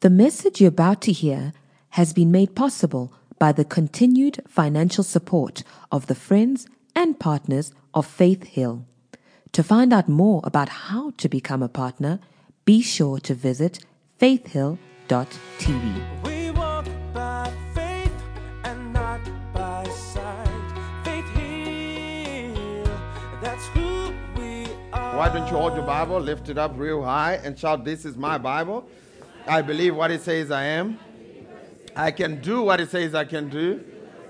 The message you're about to hear has been made possible by the continued financial support of the friends and partners of Faith Hill. To find out more about how to become a partner, be sure to visit faithhill.tv. We walk by faith and not by sight. Faith Hill, that's who we are. Why don't you hold your Bible, lift it up real high, and shout, This is my Bible. I believe what it says I am. I can do what it says I can do.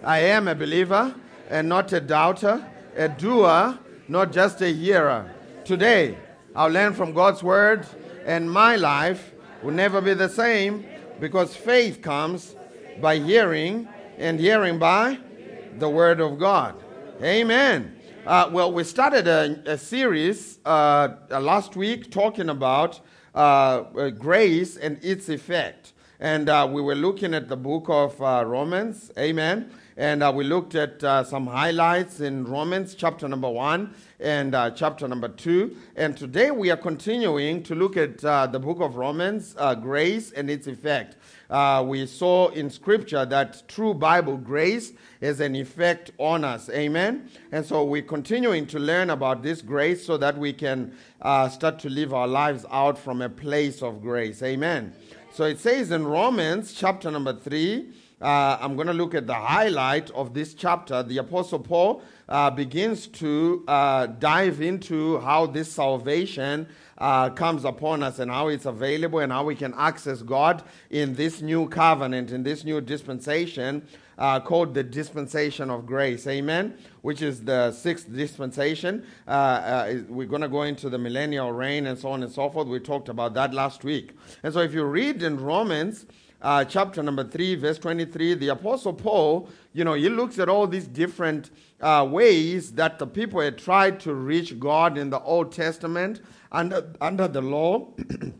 I am a believer and not a doubter, a doer, not just a hearer. Today, I'll learn from God's word, and my life will never be the same because faith comes by hearing, and hearing by the word of God. Amen. Uh, well, we started a, a series uh, last week talking about uh, uh, grace and its effect. And uh, we were looking at the book of uh, Romans. Amen. And uh, we looked at uh, some highlights in Romans chapter number one and chapter number two. And today we are continuing to look at the book of Romans, grace and its effect. We saw in scripture that true Bible grace has an effect on us. Amen. And so we're continuing to learn about this grace so that we can uh, start to live our lives out from a place of grace. Amen. So it says in Romans chapter number three, uh, I'm going to look at the highlight of this chapter. The Apostle Paul uh, begins to uh, dive into how this salvation uh, comes upon us and how it's available and how we can access God in this new covenant, in this new dispensation. Uh, called the dispensation of grace, amen, which is the sixth dispensation. Uh, we're going to go into the millennial reign and so on and so forth. We talked about that last week. And so if you read in Romans, uh, chapter number 3, verse 23, the Apostle Paul, you know, he looks at all these different uh, ways that the people had tried to reach God in the Old Testament under, under the law,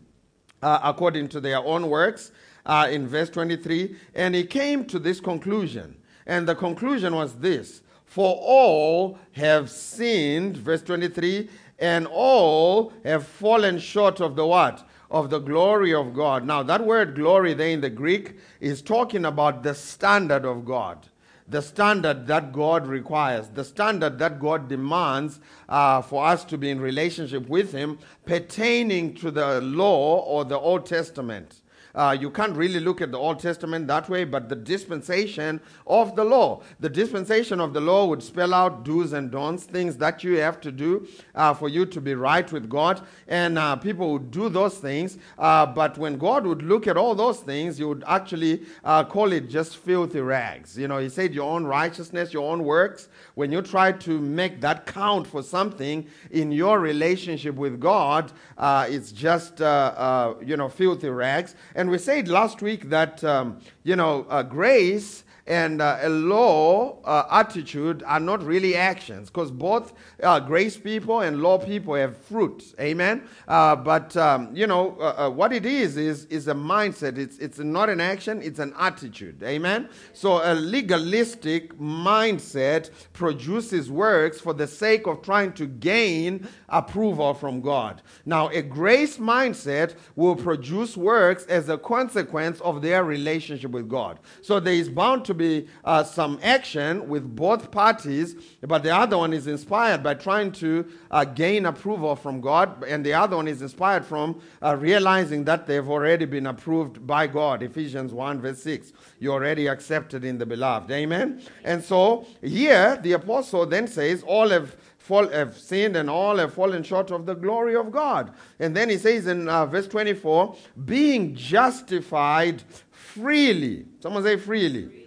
uh, according to their own works, uh, in verse 23. And he came to this conclusion. And the conclusion was this For all have sinned, verse 23, and all have fallen short of the what? Of the glory of God. Now, that word glory there in the Greek is talking about the standard of God. The standard that God requires, the standard that God demands uh, for us to be in relationship with Him pertaining to the law or the Old Testament. Uh, you can't really look at the Old Testament that way, but the dispensation of the law. The dispensation of the law would spell out do's and don'ts, things that you have to do uh, for you to be right with God. And uh, people would do those things, uh, but when God would look at all those things, you would actually uh, call it just filthy rags. You know, He said your own righteousness, your own works, when you try to make that count for something in your relationship with God, uh, it's just, you know, filthy rags. And we said last week that, um, you know, uh, grace and uh, a law uh, attitude are not really actions because both uh, grace people and law people have fruit amen? Uh, but um, you know uh, uh, what it is is is a mindset. It's it's not an action it's an attitude. Amen? So a legalistic mindset produces works for the sake of trying to gain approval from god. Now a grace mindset will produce works as a consequence of their relationship with god. So there is bound to be uh, some action with both parties, but the other one is inspired by trying to uh, gain approval from God, and the other one is inspired from uh, realizing that they've already been approved by God. Ephesians 1, verse 6. You're already accepted in the beloved. Amen? And so here, the apostle then says, All have have sinned and all have fallen short of the glory of God. And then he says in uh, verse 24, being justified freely. Someone say freely.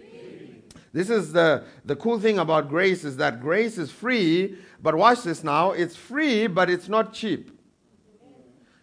This is the, the cool thing about grace is that grace is free, but watch this now. It's free, but it's not cheap.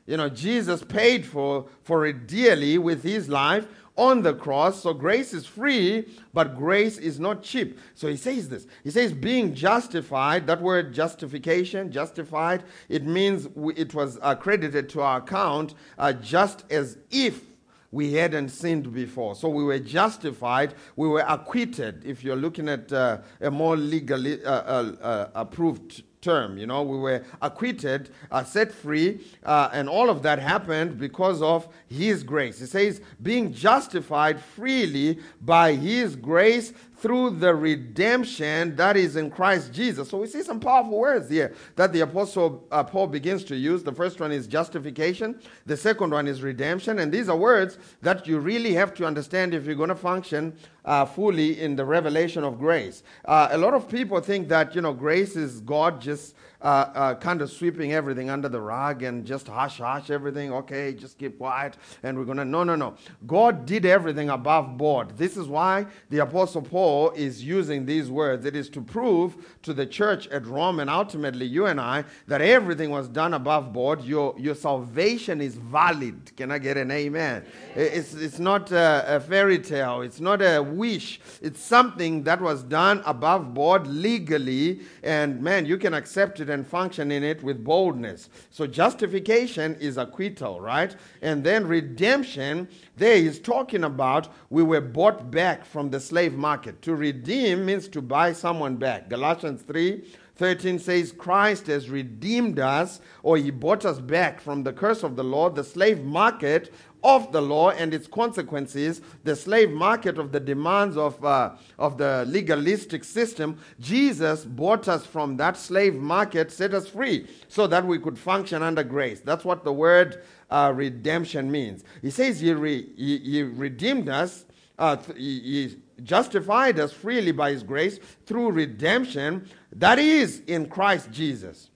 You know, Jesus paid for, for it dearly with his life on the cross. So grace is free, but grace is not cheap. So he says this. He says, being justified, that word justification, justified, it means it was credited to our account uh, just as if we hadn't sinned before. So we were justified, we were acquitted, if you're looking at uh, a more legally uh, uh, uh approved term. You know, we were acquitted, uh, set free, uh, and all of that happened because of His grace. It says, being justified freely by His grace through the redemption that is in Christ Jesus. So we see some powerful words here that the Apostle uh, Paul begins to use. The first one is justification, the second one is redemption. And these are words that you really have to understand if you're going to function uh, fully in the revelation of grace. Uh, a lot of people think that, you know, grace is God just uh, uh, kind of sweeping everything under the rug and just hush hush everything. Okay, just keep quiet and we're going to. No, no, no. God did everything above board. This is why the Apostle Paul is using these words. It is to prove to the church at Rome and ultimately you and I that everything was done above board. Your, your salvation is valid. Can I get an amen? It's, it's not a, a fairy tale, it's not a wish. It's something that was done above board legally. And man, you can accept it and function in it with boldness. So justification is acquittal, right? And then redemption, there he's talking about we were bought back from the slave market. To redeem means to buy someone back. Galatians 3 13 says, Christ has redeemed us, or he bought us back from the curse of the law, the slave market of the law and its consequences, the slave market of the demands of, uh, of the legalistic system, Jesus bought us from that slave market, set us free, so that we could function under grace. That's what the word uh, redemption means. He says he, re- he, he redeemed us, uh, he justified us freely by his grace through redemption that is in Christ Jesus.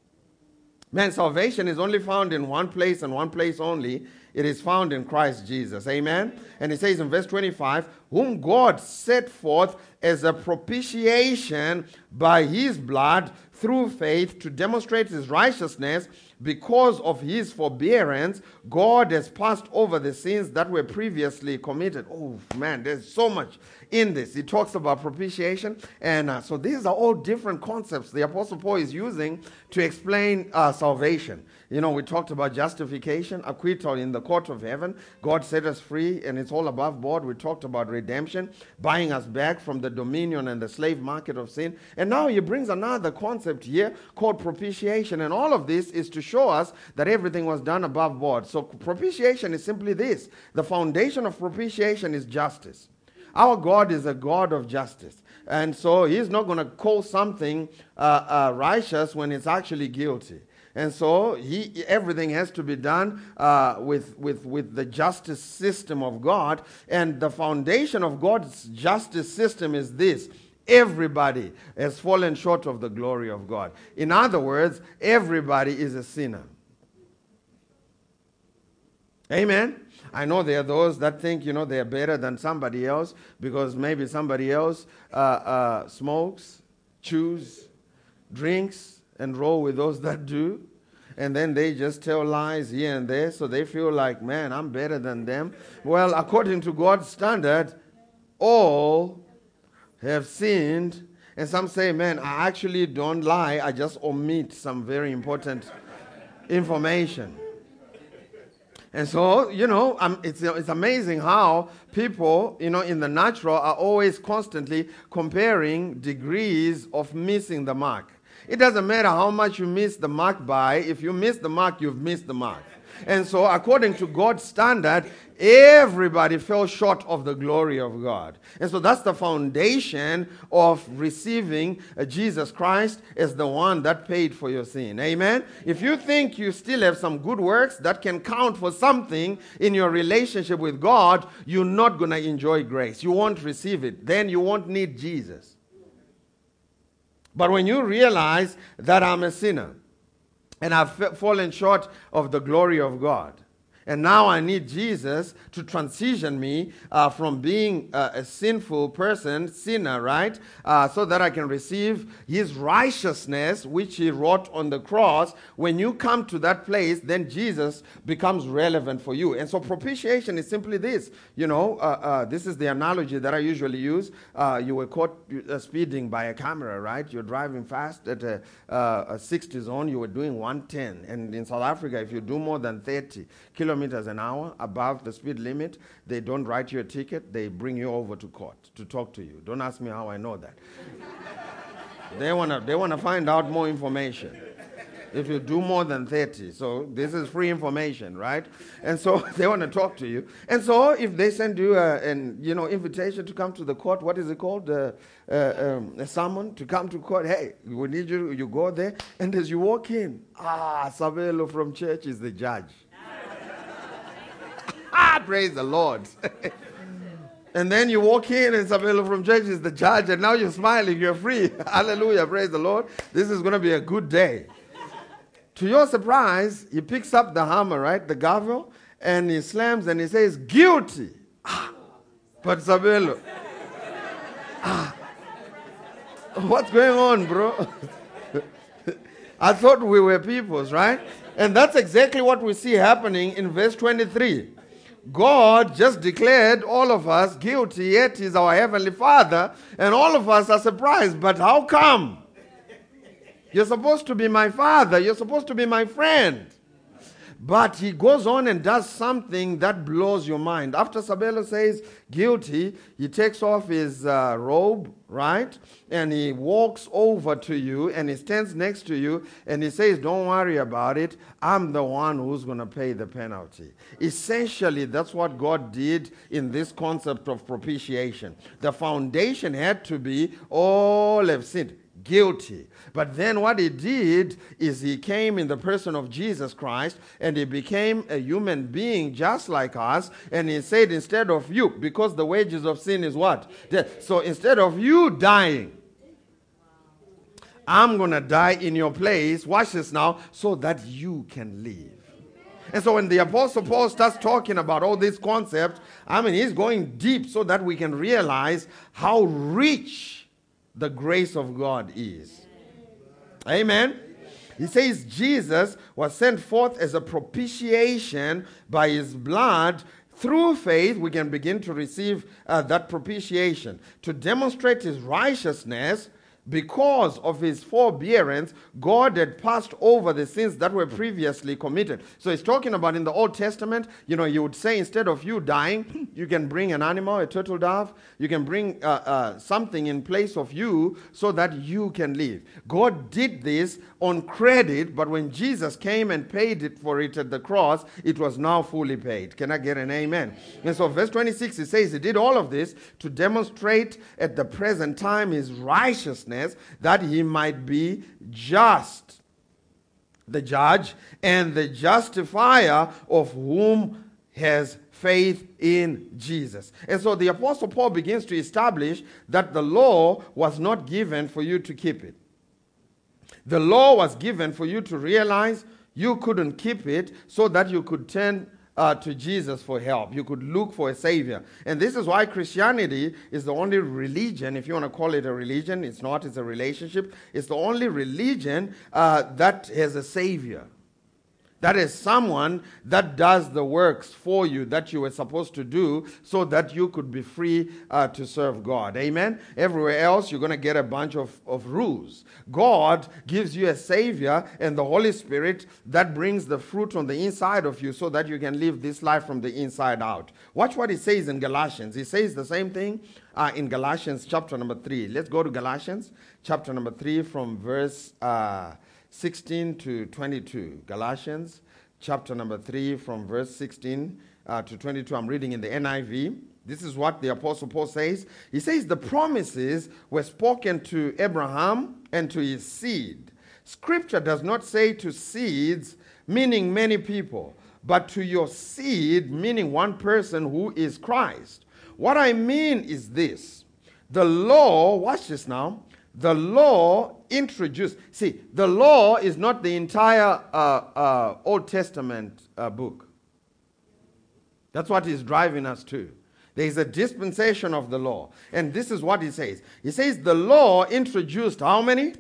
Man, salvation is only found in one place and one place only. It is found in Christ Jesus. Amen. And it says in verse 25, whom God set forth as a propitiation by his blood through faith to demonstrate his righteousness because of his forbearance, God has passed over the sins that were previously committed. Oh man, there's so much in this. He talks about propitiation, and uh, so these are all different concepts the Apostle Paul is using to explain uh, salvation. You know, we talked about justification, acquittal in the court of heaven. God set us free, and it's all above board. We talked about redemption, buying us back from the dominion and the slave market of sin. And now he brings another concept here called propitiation. And all of this is to show us that everything was done above board. So, propitiation is simply this the foundation of propitiation is justice. Our God is a God of justice. And so he's not going to call something uh, uh, righteous when it's actually guilty. And so he, everything has to be done uh, with, with, with the justice system of God. And the foundation of God's justice system is this everybody has fallen short of the glory of God. In other words, everybody is a sinner. Amen. I know there are those that think, you know, they're better than somebody else because maybe somebody else uh, uh, smokes, chews, drinks, and roll with those that do. And then they just tell lies here and there, so they feel like, man, I'm better than them. Well, according to God's standard, all have sinned. And some say, man, I actually don't lie, I just omit some very important information. And so, you know, um, it's, it's amazing how people, you know, in the natural are always constantly comparing degrees of missing the mark. It doesn't matter how much you miss the mark by, if you miss the mark, you've missed the mark. And so, according to God's standard, everybody fell short of the glory of God. And so, that's the foundation of receiving uh, Jesus Christ as the one that paid for your sin. Amen? If you think you still have some good works that can count for something in your relationship with God, you're not going to enjoy grace. You won't receive it. Then you won't need Jesus. But when you realize that I'm a sinner, and I've fallen short of the glory of God. And now I need Jesus to transition me uh, from being uh, a sinful person, sinner, right? Uh, so that I can receive his righteousness, which he wrought on the cross. When you come to that place, then Jesus becomes relevant for you. And so propitiation is simply this. You know, uh, uh, this is the analogy that I usually use. Uh, you were caught speeding by a camera, right? You're driving fast at a, a 60 zone, you were doing 110. And in South Africa, if you do more than 30 kilometers, kilometers an hour above the speed limit, they don't write you a ticket, they bring you over to court to talk to you. Don't ask me how I know that. They want to they wanna find out more information. If you do more than 30. So this is free information, right? And so they want to talk to you. And so if they send you a, an you know, invitation to come to the court, what is it called? Uh, uh, um, a summon to come to court. Hey, we need you. You go there. And as you walk in, ah, Sabelo from church is the judge. Ah, praise the Lord. And then you walk in and Sabelo from church is the judge, and now you're smiling, you're free. Hallelujah, praise the Lord. This is going to be a good day. to your surprise, he picks up the hammer, right? The gavel, and he slams and he says, Guilty. Ah, but Sabelo. Ah, what's going on, bro? I thought we were peoples, right? And that's exactly what we see happening in verse 23. God just declared all of us guilty, yet He's our Heavenly Father, and all of us are surprised. But how come? You're supposed to be my father, you're supposed to be my friend. But he goes on and does something that blows your mind. After Sabelo says guilty, he takes off his uh, robe, right? And he walks over to you and he stands next to you and he says, Don't worry about it. I'm the one who's going to pay the penalty. Essentially, that's what God did in this concept of propitiation. The foundation had to be all have sinned guilty. But then what he did is he came in the person of Jesus Christ and he became a human being just like us. And he said, instead of you, because the wages of sin is what? Death. So instead of you dying, I'm going to die in your place. Watch this now, so that you can live. And so when the Apostle Paul starts talking about all these concepts, I mean, he's going deep so that we can realize how rich the grace of God is. Amen. He says Jesus was sent forth as a propitiation by his blood. Through faith, we can begin to receive uh, that propitiation to demonstrate his righteousness because of his forbearance, God had passed over the sins that were previously committed. So he's talking about in the Old Testament, you know, you would say instead of you dying, you can bring an animal, a turtle dove, you can bring uh, uh, something in place of you so that you can live. God did this on credit, but when Jesus came and paid it for it at the cross, it was now fully paid. Can I get an amen? And so verse 26, it says he did all of this to demonstrate at the present time his righteousness righteousness, that he might be just, the judge and the justifier of whom has faith in Jesus. And so the Apostle Paul begins to establish that the law was not given for you to keep it. The law was given for you to realize you couldn't keep it so that you could turn uh, to Jesus for help. You could look for a savior. And this is why Christianity is the only religion, if you want to call it a religion, it's not, it's a relationship. It's the only religion uh, that has a savior. That is someone that does the works for you that you were supposed to do so that you could be free uh, to serve God. Amen? Everywhere else, you're going to get a bunch of, of rules. God gives you a Savior and the Holy Spirit that brings the fruit on the inside of you so that you can live this life from the inside out. Watch what he says in Galatians. He says the same thing uh, in Galatians chapter number 3. Let's go to Galatians chapter number 3 from verse. Uh, 16 to 22. Galatians chapter number 3, from verse 16 uh, to 22. I'm reading in the NIV. This is what the Apostle Paul says. He says, The promises were spoken to Abraham and to his seed. Scripture does not say to seeds, meaning many people, but to your seed, meaning one person who is Christ. What I mean is this the law, watch this now, the law introduced. See, the law is not the entire uh, uh, Old Testament uh, book. That's what he's driving us to. There is a dispensation of the law. And this is what he says. He says the law introduced how many?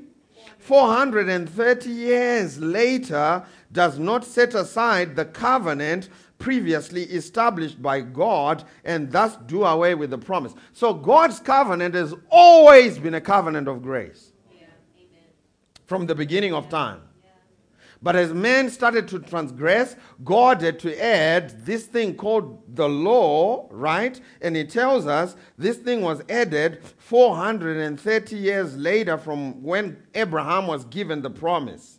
430 years later does not set aside the covenant previously established by God and thus do away with the promise. So God's covenant has always been a covenant of grace. Yeah, from the beginning of time. Yeah. But as man started to transgress, God had to add this thing called the law, right? And he tells us this thing was added 430 years later from when Abraham was given the promise.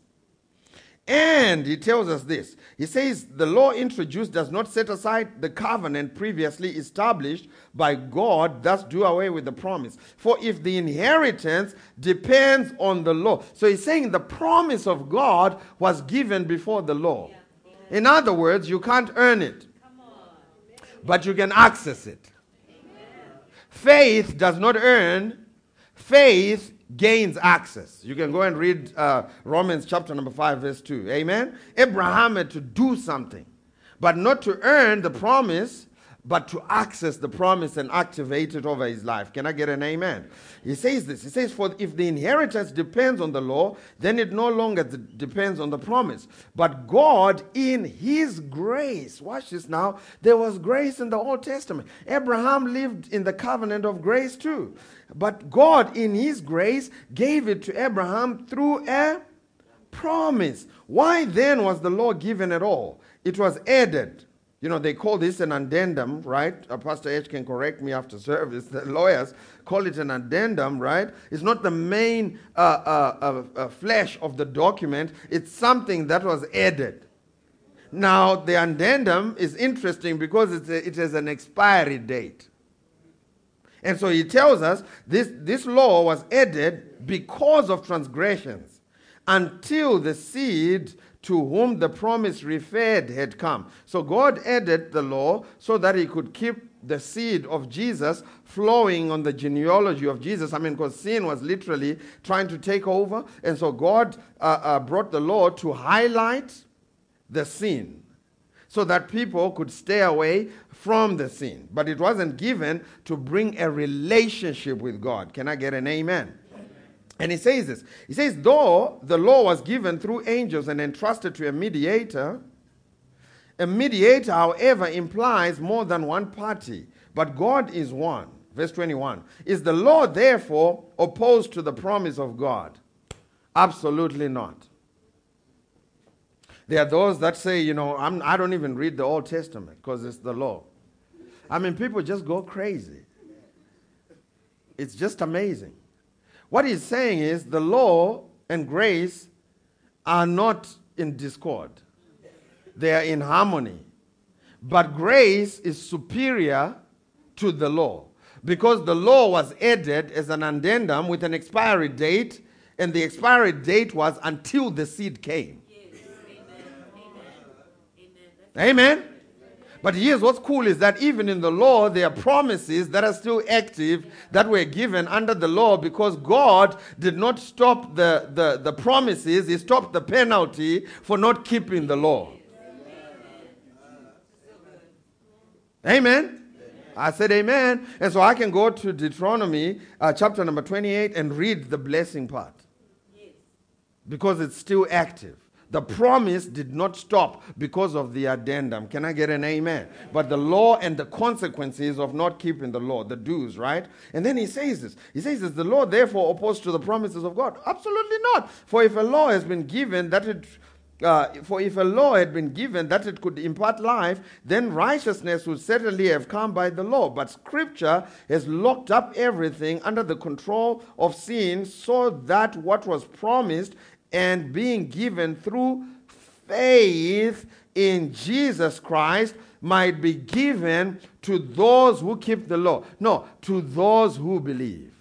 And he tells us this. He says the law introduced does not set aside the covenant previously established by God, thus do away with the promise. For if the inheritance depends on the law. So he's saying the promise of God was given before the law. In other words, you can't earn it, but you can access it. Faith does not earn, faith gains access. You can go and read uh, Romans chapter number 5, verse 2. Amen. Abraham had to do something, but not to earn the promise, but to access the promise and activate it over his life. Can I get an amen? He says this. He says, For if the inheritance depends on the law, then it no longer depends on the promise. But God, in his grace, watch this now, there was grace in the Old Testament. Abraham lived in the covenant of grace too. But God, in his grace, gave it to Abraham through a promise. Why then was the law given at all? It was added. You know, they call this an addendum, right? Uh, Pastor H can correct me after service. The lawyers call it an addendum, right? It's not the main uh, uh, uh, uh, flesh of the document, it's something that was added. Now, the addendum is interesting because it's a, it has an expiry date. And so he tells us this, this law was added because of transgressions until the seed to whom the promise referred had come. So God added the law so that he could keep the seed of Jesus flowing on the genealogy of Jesus. I mean, because sin was literally trying to take over. And so God uh, uh, brought the law to highlight the sin so that people could stay away from the sin. But it wasn't given to bring a relationship with God. Can I get an amen? And he says this. He says, though the law was given through angels and entrusted to a mediator, a mediator, however, implies more than one party, but God is one. Verse 21. Is the law therefore opposed to the promise of God? Absolutely not. There are those that say, you know, I'm, I don't even read the Old Testament because it's the law. I mean, people just go crazy. It's just amazing. What he's saying is the law and grace are not in discord, they are in harmony. But grace is superior to the law. Because the law was added as an addendum with an expiry date, and the expiry date was until the seed came. Amen. But here's what's cool is that even in the law, there are promises that are still active that were given under the law because God did not stop the, the, the promises, He stopped the penalty for not keeping the law. Amen. I said amen. And so I can go to Deuteronomy uh, chapter number 28 and read the blessing part because it's still active. The promise did not stop because of the addendum. Can I get an amen? But the law and the consequences of not keeping the law, the dues, right? And then he says this. He says, Is the law therefore opposed to the promises of God? Absolutely not. For if a law has been given that it uh, for if a law had been given that it could impart life, then righteousness would certainly have come by the law. But Scripture has locked up everything under the control of sin so that what was promised and being given through faith in Jesus Christ might be given to those who keep the law. No, to those who believe.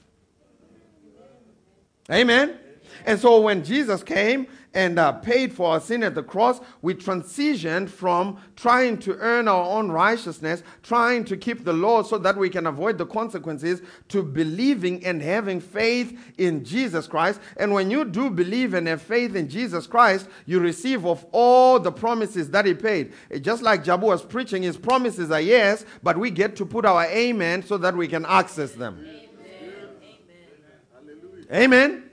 Amen. And so when Jesus came and uh, paid for our sin at the cross, we transitioned from trying to earn our own righteousness, trying to keep the law so that we can avoid the consequences, to believing and having faith in Jesus Christ. And when you do believe and have faith in Jesus Christ, you receive of all the promises that He paid. Eh, Just like Jabu was preaching, His promises are yes, but we get to put our amen so that we can access them. Amen.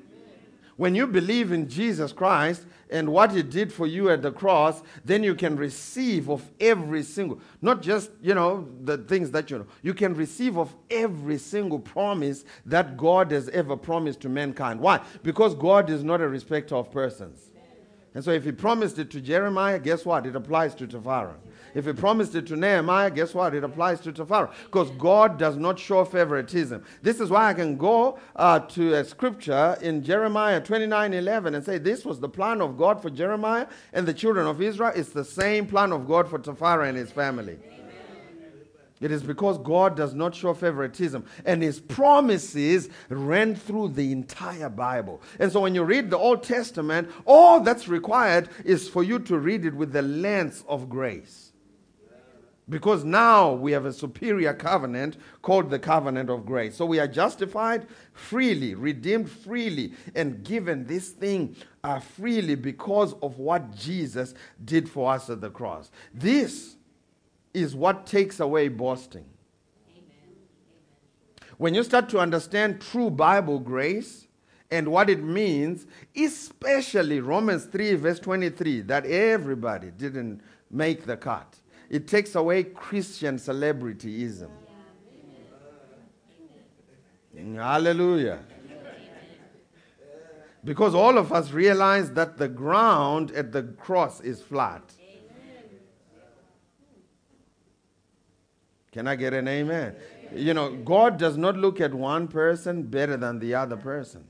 When you believe in Jesus Christ and what he did for you at the cross, then you can receive of every single, not just, you know, the things that you know. You can receive of every single promise that God has ever promised to mankind. Why? Because God is not a respecter of persons. And so if he promised it to Jeremiah, guess what? It applies to Tafara. If he promised it to Nehemiah, guess what? It applies to Tafara. Because God does not show favoritism. This is why I can go uh, to a scripture in Jeremiah 29 11 and say, This was the plan of God for Jeremiah and the children of Israel. It's the same plan of God for Tafara and his family. It is because God does not show favoritism. And his promises ran through the entire Bible. And so when you read the Old Testament, all that's required is for you to read it with the lens of grace. Because now we have a superior covenant called the covenant of grace. So we are justified freely, redeemed freely, and given this thing uh, freely because of what Jesus did for us at the cross. This is what takes away boasting. When you start to understand true Bible grace and what it means, especially Romans 3, verse 23, that everybody didn't make the cut, it takes away Christian celebrityism. Hallelujah. Because all of us realize that the ground at the cross is flat. Can I get an amen? You know, God does not look at one person better than the other person.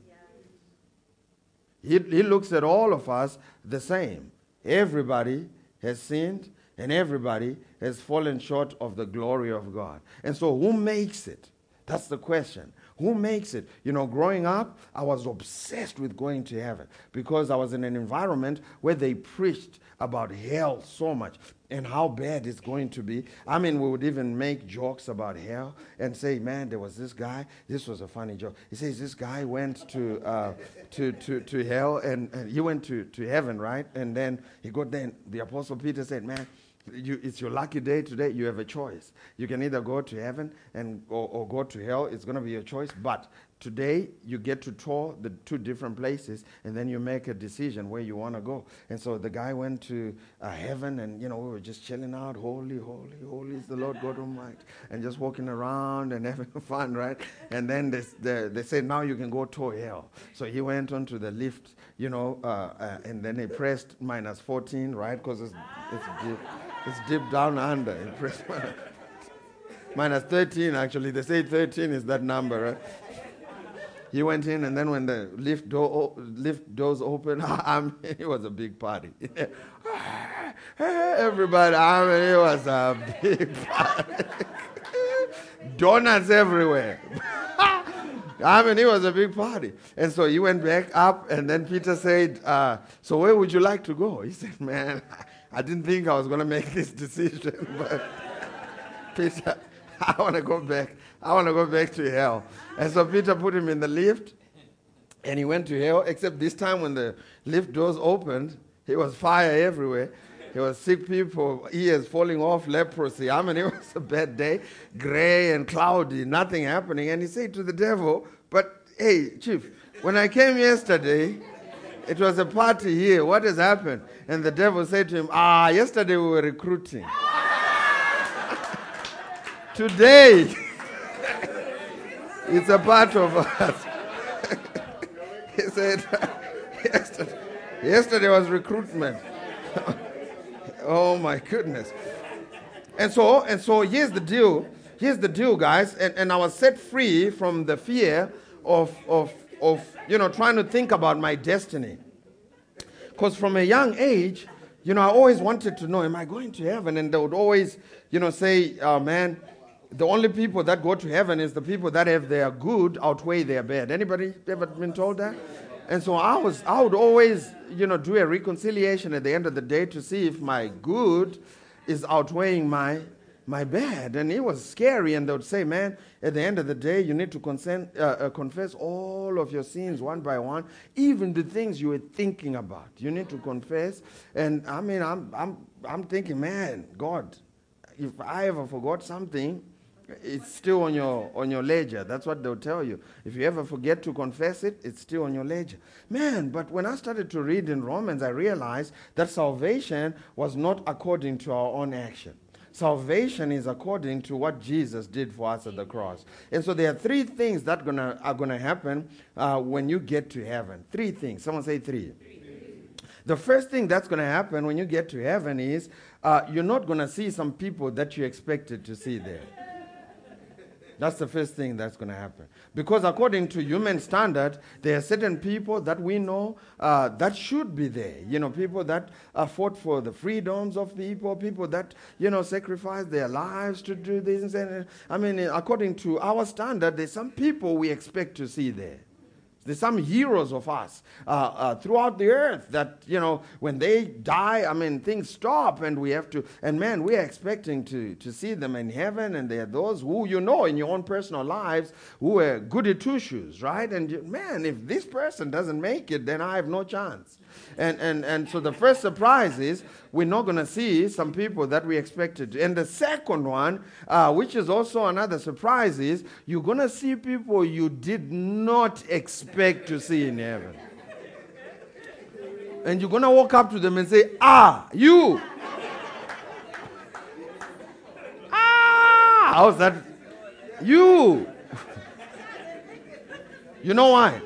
He, he looks at all of us the same. Everybody has sinned and everybody has fallen short of the glory of God. And so, who makes it? That's the question. Who makes it? You know, growing up, I was obsessed with going to heaven because I was in an environment where they preached about hell so much and how bad it's going to be. I mean, we would even make jokes about hell and say, man, there was this guy. This was a funny joke. He says, this guy went to, uh, to, to, to hell and, and he went to, to heaven, right? And then he got there. the Apostle Peter said, man, you, it's your lucky day today. You have a choice. You can either go to heaven and or, or go to hell. It's going to be your choice. But today you get to tour the two different places, and then you make a decision where you want to go. And so the guy went to uh, heaven, and you know we were just chilling out. Holy, holy, holy is the Lord God Almighty, and just walking around and having fun, right? And then they, they, they said now you can go to hell. So he went onto the lift, you know, uh, uh, and then he pressed minus 14, right? Because it's, it's deep. It's deep down under. He pressed minus, minus 13, actually. They say 13 is that number, right? He went in, and then when the lift, door, lift doors opened, I mean, it was a big party. Everybody, I mean, it was a big party. Donuts everywhere. I mean, it was a big party. And so he went back up, and then Peter said, uh, So where would you like to go? He said, Man, I didn't think I was going to make this decision, but Peter, I want to go back. I want to go back to hell. And so Peter put him in the lift, and he went to hell, except this time when the lift doors opened, it was fire everywhere. There was sick people, ears falling off, leprosy. I mean, it was a bad day, gray and cloudy, nothing happening. And he said to the devil, But hey, Chief, when I came yesterday, it was a party here. What has happened? And the devil said to him, Ah, yesterday we were recruiting. Today, it's a part of us. he said, yesterday, yesterday was recruitment. oh my goodness. And so, and so here's the deal. Here's the deal, guys. And, and I was set free from the fear of, of, of, you know, trying to think about my destiny. Because from a young age, you know, I always wanted to know, am I going to heaven? And they would always, you know, say, oh, man, the only people that go to heaven is the people that have their good outweigh their bad. Anybody ever been told that? And so I was, I would always, you know, do a reconciliation at the end of the day to see if my good is outweighing my my bad. And it was scary. And they would say, man, at the end of the day, you need to consent, uh, uh, confess all of your sins one by one, even the things you were thinking about. You need to confess. And I mean, I'm, I'm, I'm thinking, man, God, if I ever forgot something, it's still on your on your ledger. That's what they'll tell you. If you ever forget to confess it, it's still on your ledger. Man, but when I started to read in Romans, I realized that salvation was not according to our own action. Salvation is according to what Jesus did for us at the cross. And so there are three things that gonna, are going to happen uh, when you get to heaven. Three things. Someone say three. The first thing that's going to happen when you get to heaven is uh, you're not going to see some people that you expected to see there. That's the first thing that's going to happen. Because according to human standard, there are certain people that we know uh, that should be there. You know, people that uh, fought for the freedoms of people, people that, you know, sacrificed their lives to do this. And, I mean, according to our standard, there's some people we expect to see there. There's some heroes of us uh, uh, throughout the earth that, you know, when they die, I mean, things stop and we have to, and man, we're expecting to, to see them in heaven. And there are those who you know in your own personal lives who are goody two shoes, right? And man, if this person doesn't make it, then I have no chance. And, and, and so the first surprise is we're not going to see some people that we expected. And the second one, uh, which is also another surprise, is you're going to see people you did not expect to see in heaven. And you're going to walk up to them and say, Ah, you. ah, how's that? You. you know why?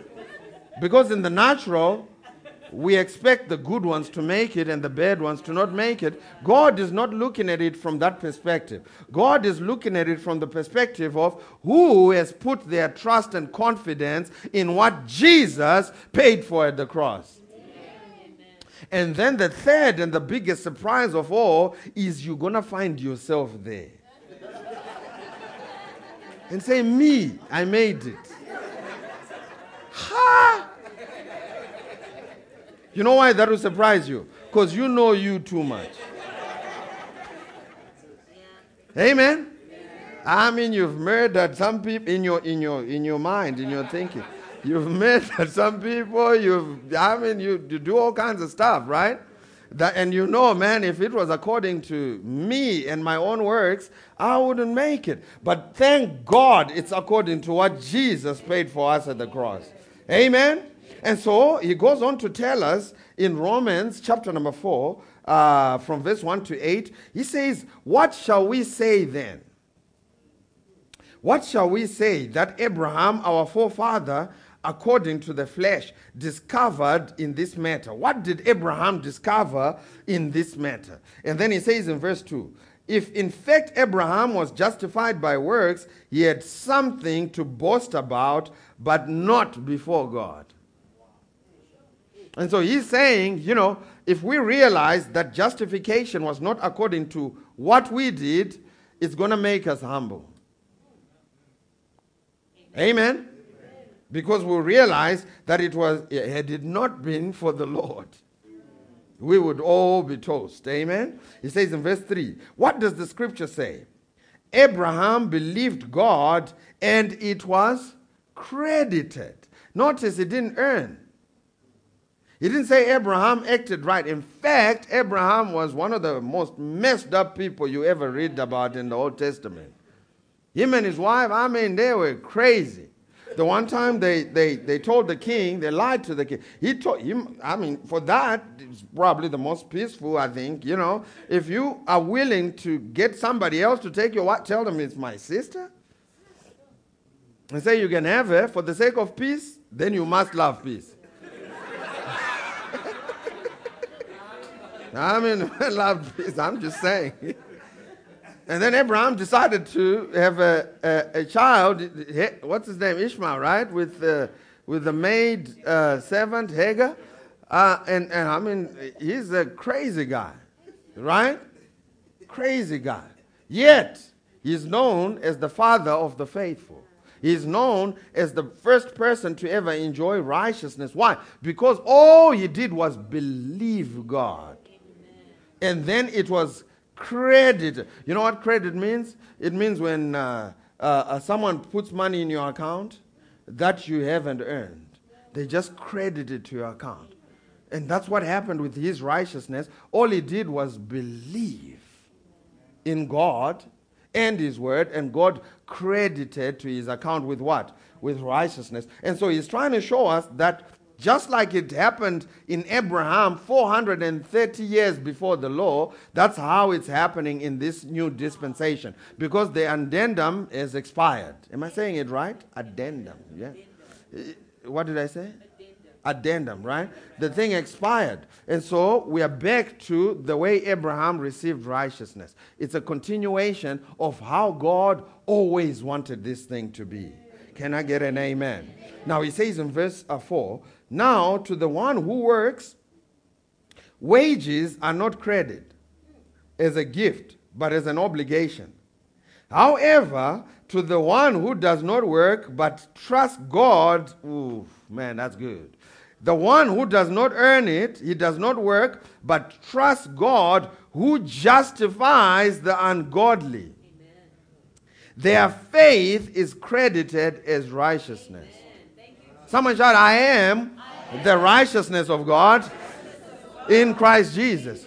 Because in the natural, we expect the good ones to make it and the bad ones to not make it. God is not looking at it from that perspective. God is looking at it from the perspective of who has put their trust and confidence in what Jesus paid for at the cross. And then the third and the biggest surprise of all is you're going to find yourself there. and say, Me, I made it. Ha! You know why that will surprise you? Because you know you too much. Amen. I mean, you've murdered some people in your in your in your mind, in your thinking. You've murdered some people. You've I mean, you, you do all kinds of stuff, right? That, and you know, man, if it was according to me and my own works, I wouldn't make it. But thank God it's according to what Jesus paid for us at the cross. Amen. And so he goes on to tell us in Romans chapter number 4, uh, from verse 1 to 8, he says, What shall we say then? What shall we say that Abraham, our forefather, according to the flesh, discovered in this matter? What did Abraham discover in this matter? And then he says in verse 2 If in fact Abraham was justified by works, he had something to boast about, but not before God. And so he's saying, you know, if we realize that justification was not according to what we did, it's going to make us humble. Amen. Amen. Because we realize that it was had it not been for the Lord, we would all be toast. Amen. He says in verse 3, what does the scripture say? Abraham believed God and it was credited. Notice he didn't earn. He didn't say Abraham acted right. In fact, Abraham was one of the most messed up people you ever read about in the Old Testament. Him and his wife, I mean, they were crazy. The one time they, they, they told the king, they lied to the king. He told him, I mean, for that, it's probably the most peaceful, I think. You know, if you are willing to get somebody else to take your wife, tell them it's my sister. And say you can have her for the sake of peace, then you must love peace. I mean, love peace, I'm just saying. And then Abraham decided to have a, a, a child, what's his name, Ishmael, right? With, uh, with the maid uh, servant, Hagar. Uh, and, and I mean, he's a crazy guy, right? Crazy guy. Yet, he's known as the father of the faithful. He's known as the first person to ever enjoy righteousness. Why? Because all he did was believe God. And then it was credit. You know what credit means? It means when uh, uh, uh, someone puts money in your account that you haven't earned, they just credit it to your account. And that's what happened with his righteousness. All he did was believe in God and his word, and God credited to his account with what? With righteousness. And so he's trying to show us that just like it happened in Abraham 430 years before the law, that's how it's happening in this new dispensation. Because the addendum is expired. Am I saying it right? Addendum, yeah. What did I say? addendum, right? The thing expired. And so we are back to the way Abraham received righteousness. It's a continuation of how God always wanted this thing to be. Can I get an amen? Now he says in verse uh, 4 Now to the one who works, wages are not credit as a gift, but as an obligation. However, to the one who does not work but trusts God, ooh, man, that's good. The one who does not earn it, he does not work, but trusts God who justifies the ungodly. Their faith is credited as righteousness. Someone shout, I am the righteousness of God in Christ Jesus.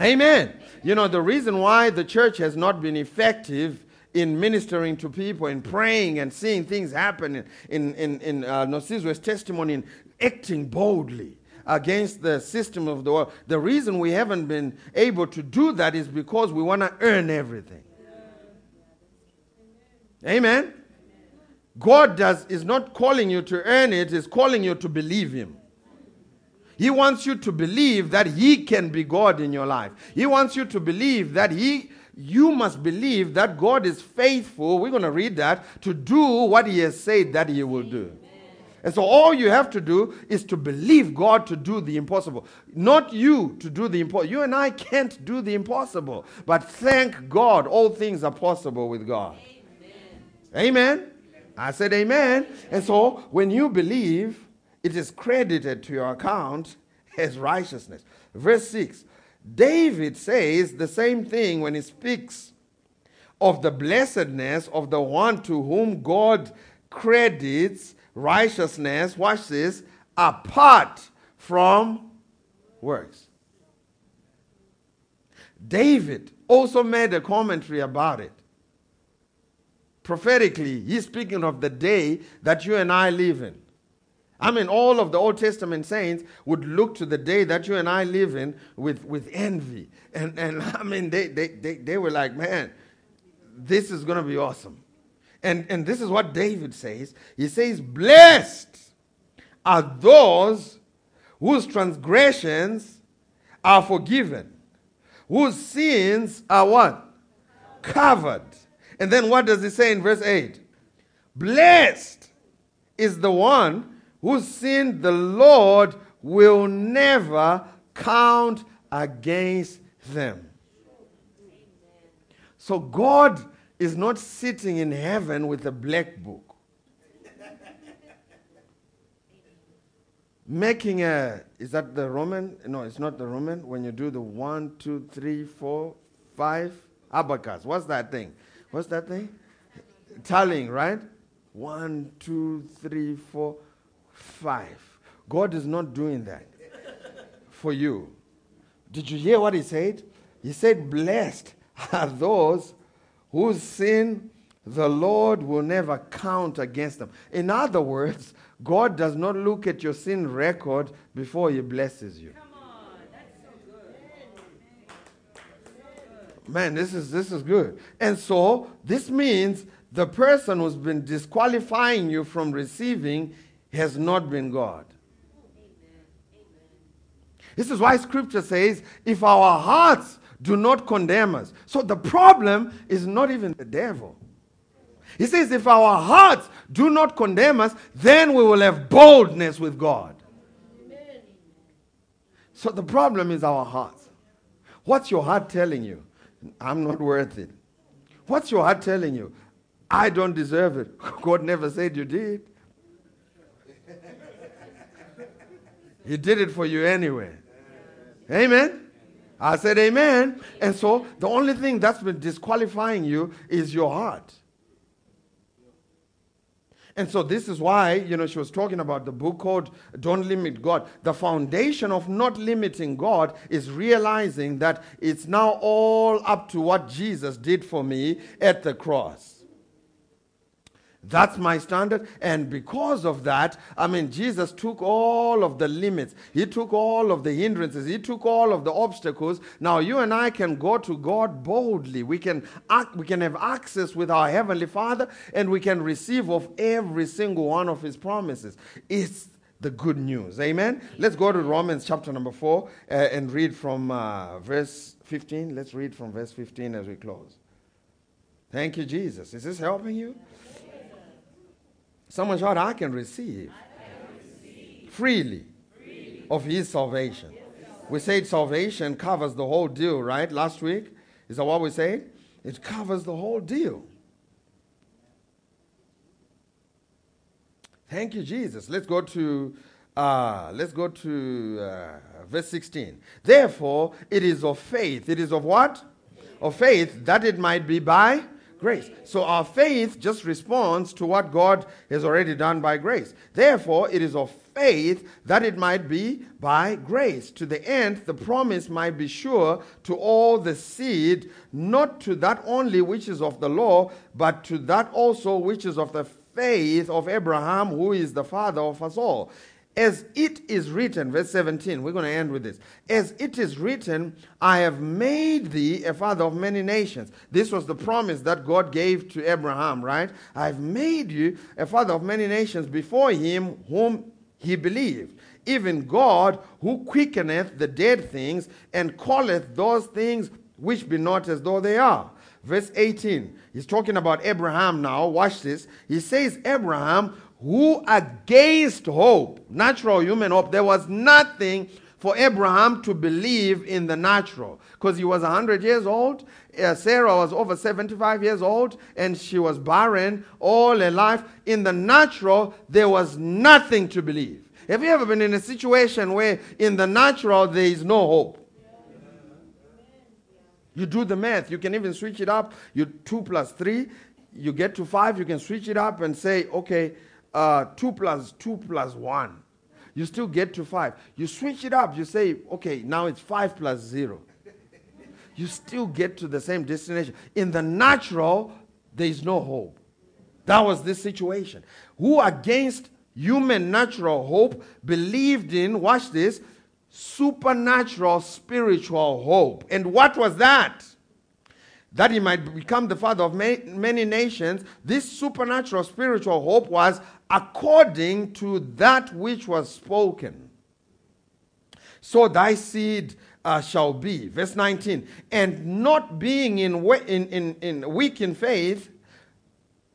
Amen. You know, the reason why the church has not been effective in ministering to people and praying and seeing things happen in, in, in, uh, testimony and acting boldly against the system of the world. The reason we haven't been able to do that is because we want to earn everything. Amen. God does is not calling you to earn it, he's calling you to believe him. He wants you to believe that he can be God in your life. He wants you to believe that he you must believe that God is faithful. We're going to read that to do what he has said that he will do. And so all you have to do is to believe God to do the impossible. Not you to do the impossible. You and I can't do the impossible. But thank God, all things are possible with God. Amen. amen. I said amen. And so when you believe, it is credited to your account as righteousness. Verse 6 David says the same thing when he speaks of the blessedness of the one to whom God credits righteousness, watch this, apart from works. David also made a commentary about it. Prophetically, he's speaking of the day that you and I live in. I mean, all of the Old Testament saints would look to the day that you and I live in with, with envy. And, and I mean, they, they, they, they were like, man, this is going to be awesome. And, and this is what David says. He says, Blessed are those whose transgressions are forgiven, whose sins are what? Covered. And then what does he say in verse 8? Blessed is the one whose sin the Lord will never count against them. So God is not sitting in heaven with a black book. Making a, is that the Roman? No, it's not the Roman. When you do the one, two, three, four, five, abacus. What's that thing? What's that thing? Tallying, right? One, two, three, four, five. God is not doing that for you. Did you hear what he said? He said, Blessed are those whose sin the Lord will never count against them. In other words, God does not look at your sin record before he blesses you. Man, this is this is good. And so this means the person who's been disqualifying you from receiving has not been God. This is why scripture says, if our hearts do not condemn us. So the problem is not even the devil. He says, if our hearts do not condemn us, then we will have boldness with God. Amen. So the problem is our hearts. What's your heart telling you? I'm not worth it. What's your heart telling you? I don't deserve it. God never said you did. He did it for you anyway. Amen. I said amen. And so the only thing that's been disqualifying you is your heart. And so this is why, you know, she was talking about the book called Don't Limit God. The foundation of not limiting God is realizing that it's now all up to what Jesus did for me at the cross. That's my standard. And because of that, I mean, Jesus took all of the limits. He took all of the hindrances. He took all of the obstacles. Now you and I can go to God boldly. We can act, we can have access with our heavenly Father and we can receive of every single one of his promises. It's the good news. Amen. Let's go to Romans chapter number 4 uh, and read from uh, verse 15. Let's read from verse 15 as we close. Thank you, Jesus. Is this helping you? Someone shout, I can receive, freely, of his salvation. We said salvation covers the whole deal, right? Last week. Is that what we said? It covers the whole deal. Thank you, Jesus. Let's go to uh, let's go to uh, verse 16. Therefore, it is of faith. It is of what? Of faith that it might be by grace. So our faith just responds to what God has already done by grace. Therefore, it is of faith that it might be by grace, to the end the promise might be sure to all the seed, not to that only which is of the law, but to that also which is of the faith of Abraham, who is the father of us all. As it is written, verse 17, we're going to end with this. As it is written, I have made thee a father of many nations. This was the promise that God gave to Abraham, right? I've made you a father of many nations before him whom he believed. Even God, who quickeneth the dead things and calleth those things which be not as though they are. Verse 18, he's talking about Abraham now. Watch this. He says, Abraham, who against hope, natural human hope, there was nothing for Abraham to believe in the natural because he was 100 years old. Uh, Sarah was over 75 years old and she was barren all her life. In the natural, there was nothing to believe. Have you ever been in a situation where in the natural there is no hope? You do the math. You can even switch it up. You two plus three, you get to five. You can switch it up and say, okay, uh, two plus two plus one. You still get to five. You switch it up. You say, okay, now it's five plus zero. You still get to the same destination. In the natural, there is no hope. That was this situation. Who against human natural hope believed in, watch this, supernatural spiritual hope. And what was that? That he might become the father of ma- many nations. This supernatural spiritual hope was according to that which was spoken. So thy seed uh, shall be. Verse 19. And not being in, in, in, in weak in faith,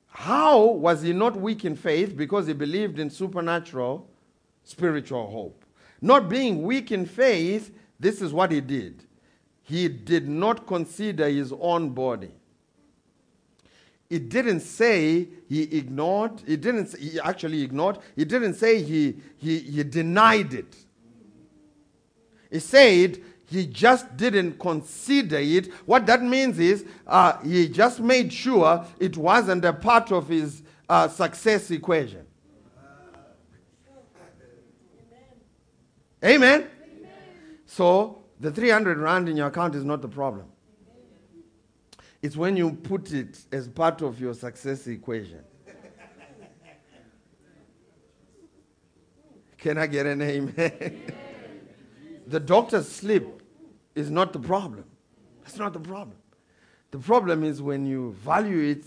how was he not weak in faith? Because he believed in supernatural spiritual hope. Not being weak in faith, this is what he did. He did not consider his own body. It didn't say he ignored, it didn't he actually ignored, it didn't say he, he, he denied it. It said he just didn't consider it. What that means is uh, he just made sure it wasn't a part of his uh, success equation. Amen? So the 300 rand in your account is not the problem. It's when you put it as part of your success equation. Can I get an amen? the doctor's sleep is not the problem. That's not the problem. The problem is when you value it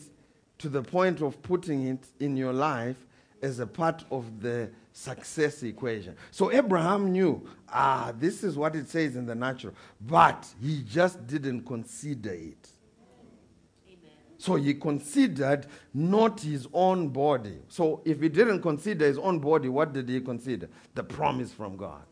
to the point of putting it in your life as a part of the success equation. So Abraham knew, ah, this is what it says in the natural, but he just didn't consider it. So he considered not his own body. So if he didn't consider his own body, what did he consider? The promise from God.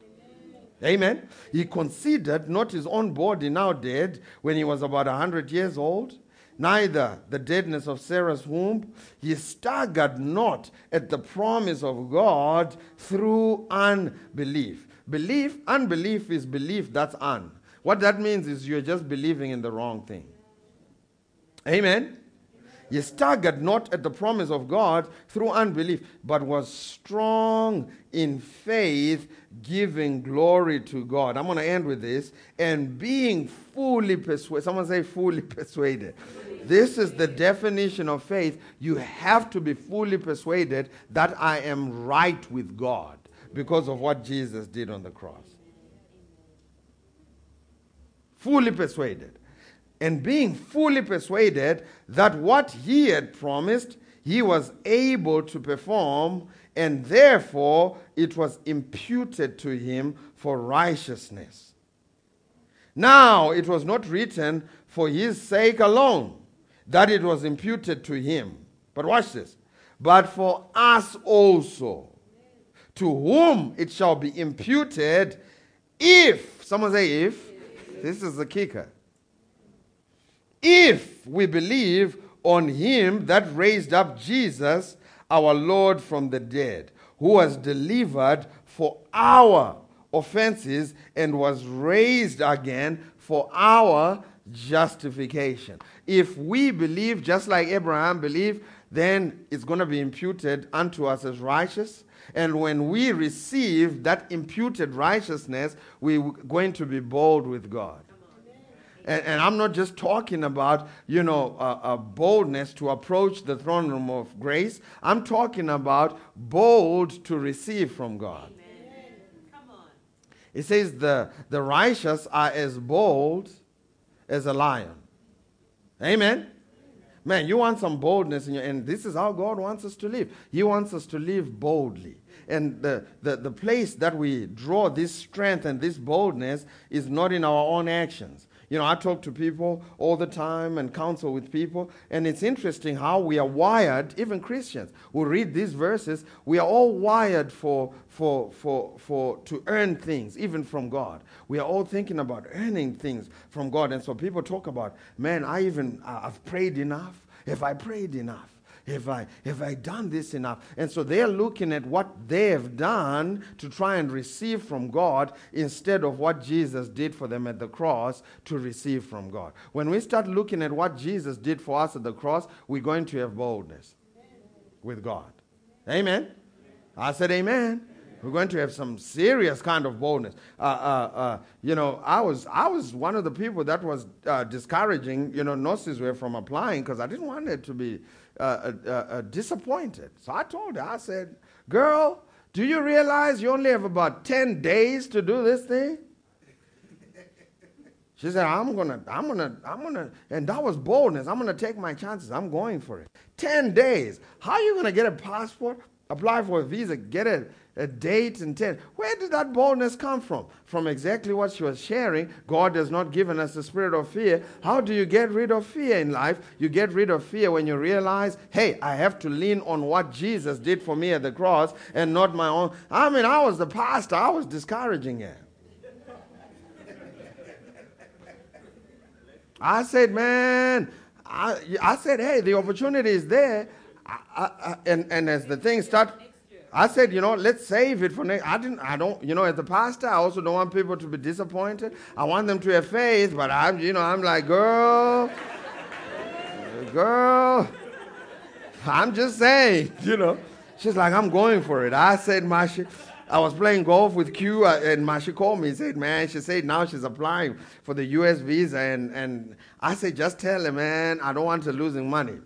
Amen. He considered not his own body now dead when he was about 100 years old, neither the deadness of Sarah's womb. He staggered not at the promise of God through unbelief. Belief, unbelief is belief that's un. What that means is you're just believing in the wrong thing. Amen. He staggered not at the promise of God through unbelief, but was strong in faith, giving glory to God. I'm going to end with this. And being fully persuaded. Someone say, fully persuaded. This is the definition of faith. You have to be fully persuaded that I am right with God because of what Jesus did on the cross. Fully persuaded and being fully persuaded that what he had promised, he was able to perform, and therefore it was imputed to him for righteousness. Now it was not written for his sake alone that it was imputed to him. But watch this. But for us also, to whom it shall be imputed if, someone say if, this is the kicker. If we believe on him that raised up Jesus, our Lord, from the dead, who was delivered for our offenses and was raised again for our justification. If we believe just like Abraham believed, then it's going to be imputed unto us as righteous. And when we receive that imputed righteousness, we're going to be bold with God. And, and I'm not just talking about, you know, a, a boldness to approach the throne room of grace. I'm talking about bold to receive from God. It says the, the righteous are as bold as a lion. Amen. Man, you want some boldness in your, and this is how God wants us to live. He wants us to live boldly. And the, the, the place that we draw this strength and this boldness is not in our own actions. You know, I talk to people all the time and counsel with people, and it's interesting how we are wired, even Christians who read these verses, we are all wired for, for, for, for to earn things, even from God. We are all thinking about earning things from God. And so people talk about, man, I even, I've prayed enough. Have I prayed enough? Have I, have I done this enough? And so they're looking at what they have done to try and receive from God instead of what Jesus did for them at the cross to receive from God. When we start looking at what Jesus did for us at the cross, we're going to have boldness with God. Amen. I said, Amen. We're going to have some serious kind of boldness. Uh, uh, uh, you know, I was I was one of the people that was uh, discouraging you know Gnosis were from applying because I didn't want it to be uh, uh, uh, disappointed. So I told her, I said, Girl, do you realize you only have about 10 days to do this thing? She said, I'm gonna, I'm gonna, I'm gonna, and that was boldness. I'm gonna take my chances. I'm going for it. 10 days. How are you gonna get a passport, apply for a visa, get a, a date and 10? Where did that boldness come from? From exactly what she was sharing. God has not given us the spirit of fear. How do you get rid of fear in life? You get rid of fear when you realize, hey, I have to lean on what Jesus did for me at the cross and not my own. I mean, I was the pastor, I was discouraging her. I said, man, I, I said, hey, the opportunity is there. I, I, and, and as the thing started, I said, you know, let's save it for next. I didn't, I don't, you know, as a pastor, I also don't want people to be disappointed. I want them to have faith, but I'm, you know, I'm like, girl, girl, I'm just saying, you know. She's like, I'm going for it. I said, Mashi, I was playing golf with Q, uh, and Mashi called me and said, man, she said now she's applying for the U.S. visa, and, and I said, just tell her, man, I don't want her losing money.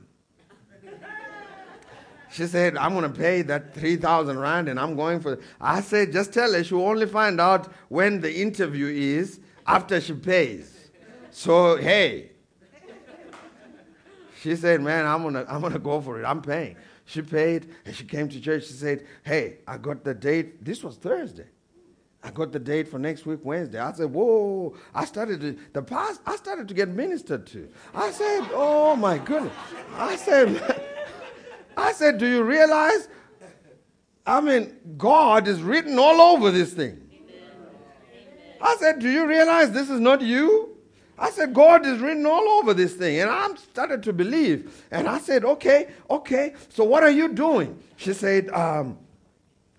She said, I'm going to pay that 3,000 Rand and I'm going for it. I said, just tell her she'll only find out when the interview is after she pays. So, hey. She said, man, I'm going to I'm gonna go for it. I'm paying. She paid and she came to church. She said, hey, I got the date. This was Thursday. I got the date for next week, Wednesday. I said, whoa. I started to, the past, I started to get ministered to. I said, oh my goodness. I said, I said, Do you realize? I mean, God is written all over this thing. I said, Do you realize this is not you? I said, God is written all over this thing. And I started to believe. And I said, Okay, okay. So what are you doing? She said, um,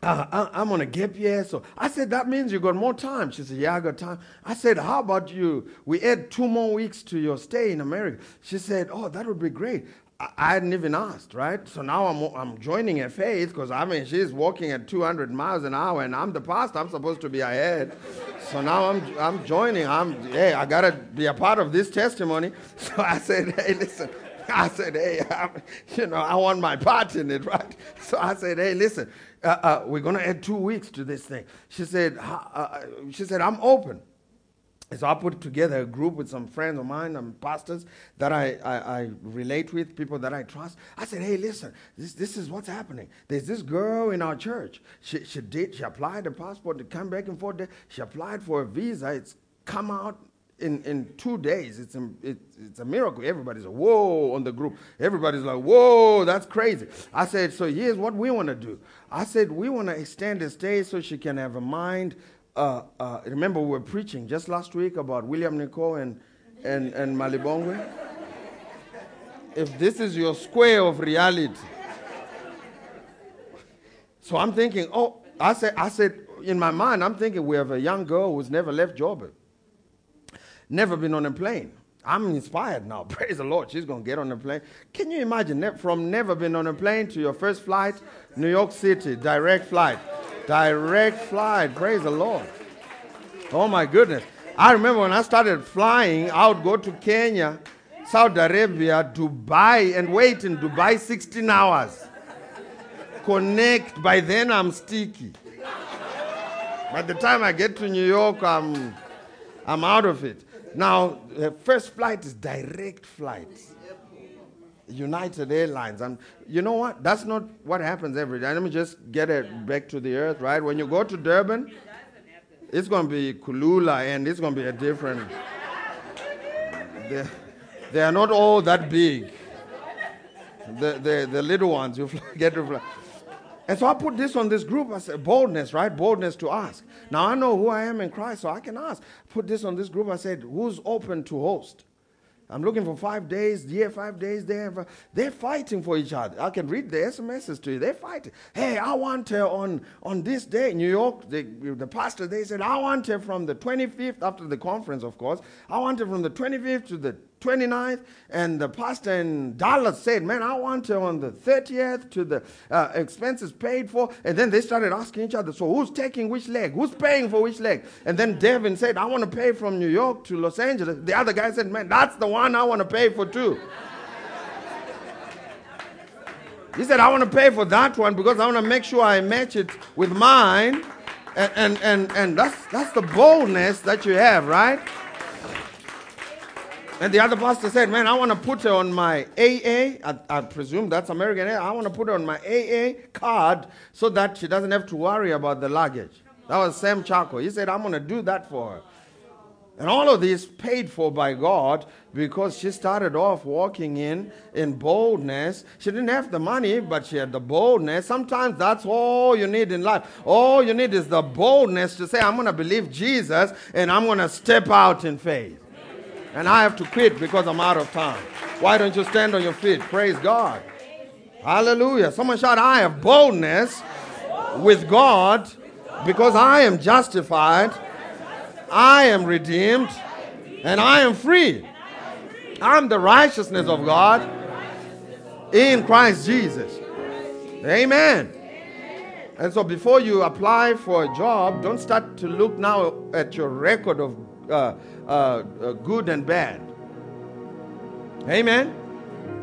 uh, I, am on a gap year. So I said, that means you got more time. She said, yeah, I got time. I said, how about you? We add two more weeks to your stay in America. She said, oh, that would be great. I hadn't even asked, right? So now I'm, I'm joining her faith because I mean, she's walking at 200 miles an hour and I'm the pastor. I'm supposed to be ahead. So now I'm, I'm joining. I'm, hey, I got to be a part of this testimony. So I said, hey, listen. I said, hey, I'm, you know, I want my part in it, right? So I said, hey, listen, uh, uh, we're going to add two weeks to this thing. She said, uh, uh, she said, I'm open. So I put together a group with some friends of mine, and pastors that I, I, I relate with, people that I trust. I said, hey, listen, this, this is what's happening. There's this girl in our church. She, she did, she applied a passport to come back and forth. She applied for a visa. It's come out in, in two days. It's a, it, it's a miracle. Everybody's like, whoa, on the group. Everybody's like, whoa, that's crazy. I said, so here's what we want to do. I said, we want to extend the stay so she can have a mind uh, uh, remember we were preaching just last week about William Nicole and, and, and Malibongwe? if this is your square of reality. So I'm thinking, oh, I said, I said, in my mind, I'm thinking we have a young girl who's never left Joburg, never been on a plane. I'm inspired now. Praise the Lord. She's going to get on a plane. Can you imagine from never been on a plane to your first flight, New York City, direct flight? Direct flight. Praise the Lord. Oh my goodness. I remember when I started flying, I would go to Kenya, Saudi Arabia, Dubai, and wait in Dubai 16 hours. Connect. By then, I'm sticky. By the time I get to New York, I'm, I'm out of it. Now, the first flight is direct flight. United Airlines. And you know what? That's not what happens every day. Let me just get it back to the earth, right? When you go to Durban, it's going to be Kulula and it's going to be a different. They, they are not all that big. The, the, the little ones, you get to fly. And so I put this on this group. I said, boldness, right? Boldness to ask. Now I know who I am in Christ, so I can ask. Put this on this group. I said, who's open to host? I'm looking for five days, yeah, five days there. They're fighting for each other. I can read the SMSs to you. They're fighting. Hey, I want her on, on this day. in New York, the, the pastor, they said, I want her from the 25th, after the conference, of course. I want her from the 25th to the 29th, and the pastor in Dallas said, Man, I want to on the 30th to the uh, expenses paid for. And then they started asking each other, So who's taking which leg? Who's paying for which leg? And then Devin said, I want to pay from New York to Los Angeles. The other guy said, Man, that's the one I want to pay for too. He said, I want to pay for that one because I want to make sure I match it with mine. And, and, and, and that's, that's the boldness that you have, right? And the other pastor said, Man, I want to put her on my AA. I, I presume that's American eh? I want to put her on my AA card so that she doesn't have to worry about the luggage. That was Sam Chaco. He said, I'm going to do that for her. And all of this paid for by God because she started off walking in in boldness. She didn't have the money, but she had the boldness. Sometimes that's all you need in life. All you need is the boldness to say, I'm going to believe Jesus and I'm going to step out in faith and I have to quit because I'm out of time. Why don't you stand on your feet? Praise God. Hallelujah. Someone shout, I have boldness with God because I am justified, I am redeemed, and I am free. I'm the righteousness of God in Christ Jesus. Amen. And so before you apply for a job, don't start to look now at your record of uh, uh, good and bad. Amen.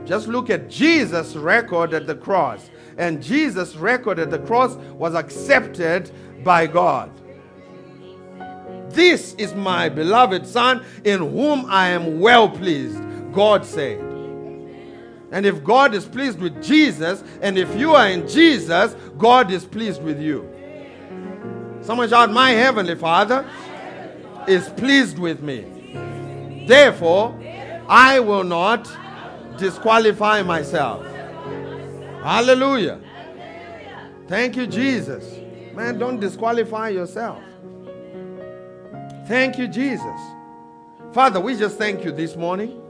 Just look at Jesus' record at the cross. And Jesus' record at the cross was accepted by God. This is my beloved Son in whom I am well pleased, God said. And if God is pleased with Jesus, and if you are in Jesus, God is pleased with you. Someone shout, My Heavenly Father is pleased with me. Therefore, I will not disqualify myself. Hallelujah. Thank you, Jesus. Man, don't disqualify yourself. Thank you, Jesus. Father, we just thank you this morning.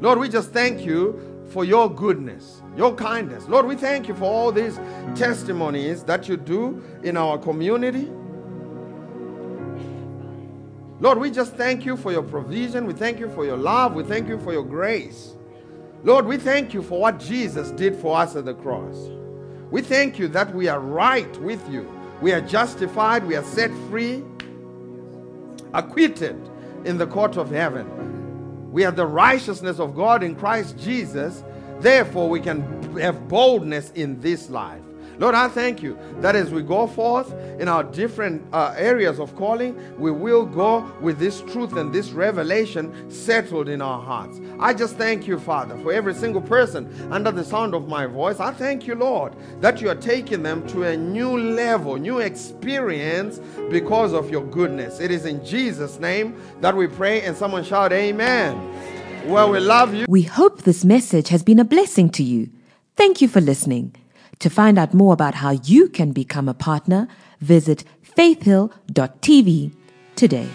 Lord, we just thank you for your goodness, your kindness. Lord, we thank you for all these testimonies that you do in our community. Lord, we just thank you for your provision. We thank you for your love. We thank you for your grace. Lord, we thank you for what Jesus did for us at the cross. We thank you that we are right with you. We are justified. We are set free, acquitted in the court of heaven. We are the righteousness of God in Christ Jesus. Therefore, we can have boldness in this life. Lord, I thank you that as we go forth in our different uh, areas of calling, we will go with this truth and this revelation settled in our hearts. I just thank you, Father, for every single person under the sound of my voice. I thank you, Lord, that you are taking them to a new level, new experience because of your goodness. It is in Jesus' name that we pray, and someone shout, Amen. Well, we love you. We hope this message has been a blessing to you. Thank you for listening. To find out more about how you can become a partner, visit faithhill.tv today.